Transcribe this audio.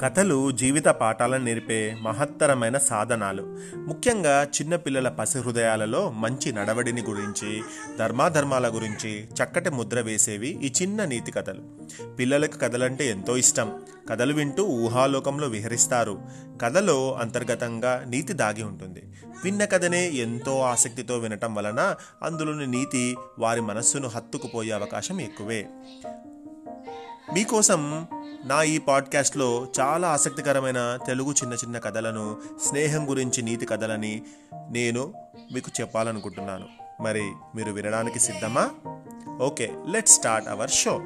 కథలు జీవిత పాఠాలను నేర్పే మహత్తరమైన సాధనాలు. ముఖ్యంగా చిన్నపిల్లల పసి హృదయాలలో మంచి నడవడిని గురించి ధర్మాధర్మాల గురించి చక్కటి ముద్ర వేసేవి ఈ చిన్న నీతి కథలు. పిల్లలకు కథలంటే ఎంతో ఇష్టం. కథలు వింటూ ఊహాలోకంలో విహరిస్తారు. కథలో అంతర్గతంగా నీతి దాగి ఉంటుంది. విన్న కథనే ఎంతో ఆసక్తితో వినటం వలన అందులోని నీతి వారి మనస్సును హత్తుకుపోయే అవకాశం ఎక్కువే. మీకోసం నా ఈ పాడ్కాస్ట్లో చాలా ఆసక్తికరమైన తెలుగు చిన్న చిన్న కథలను స్నేహం గురించి నీతి కథలని నేను మీకు చెప్పాలనుకుంటున్నాను. మరి మీరు వినడానికి సిద్ధమా? Okay let start our show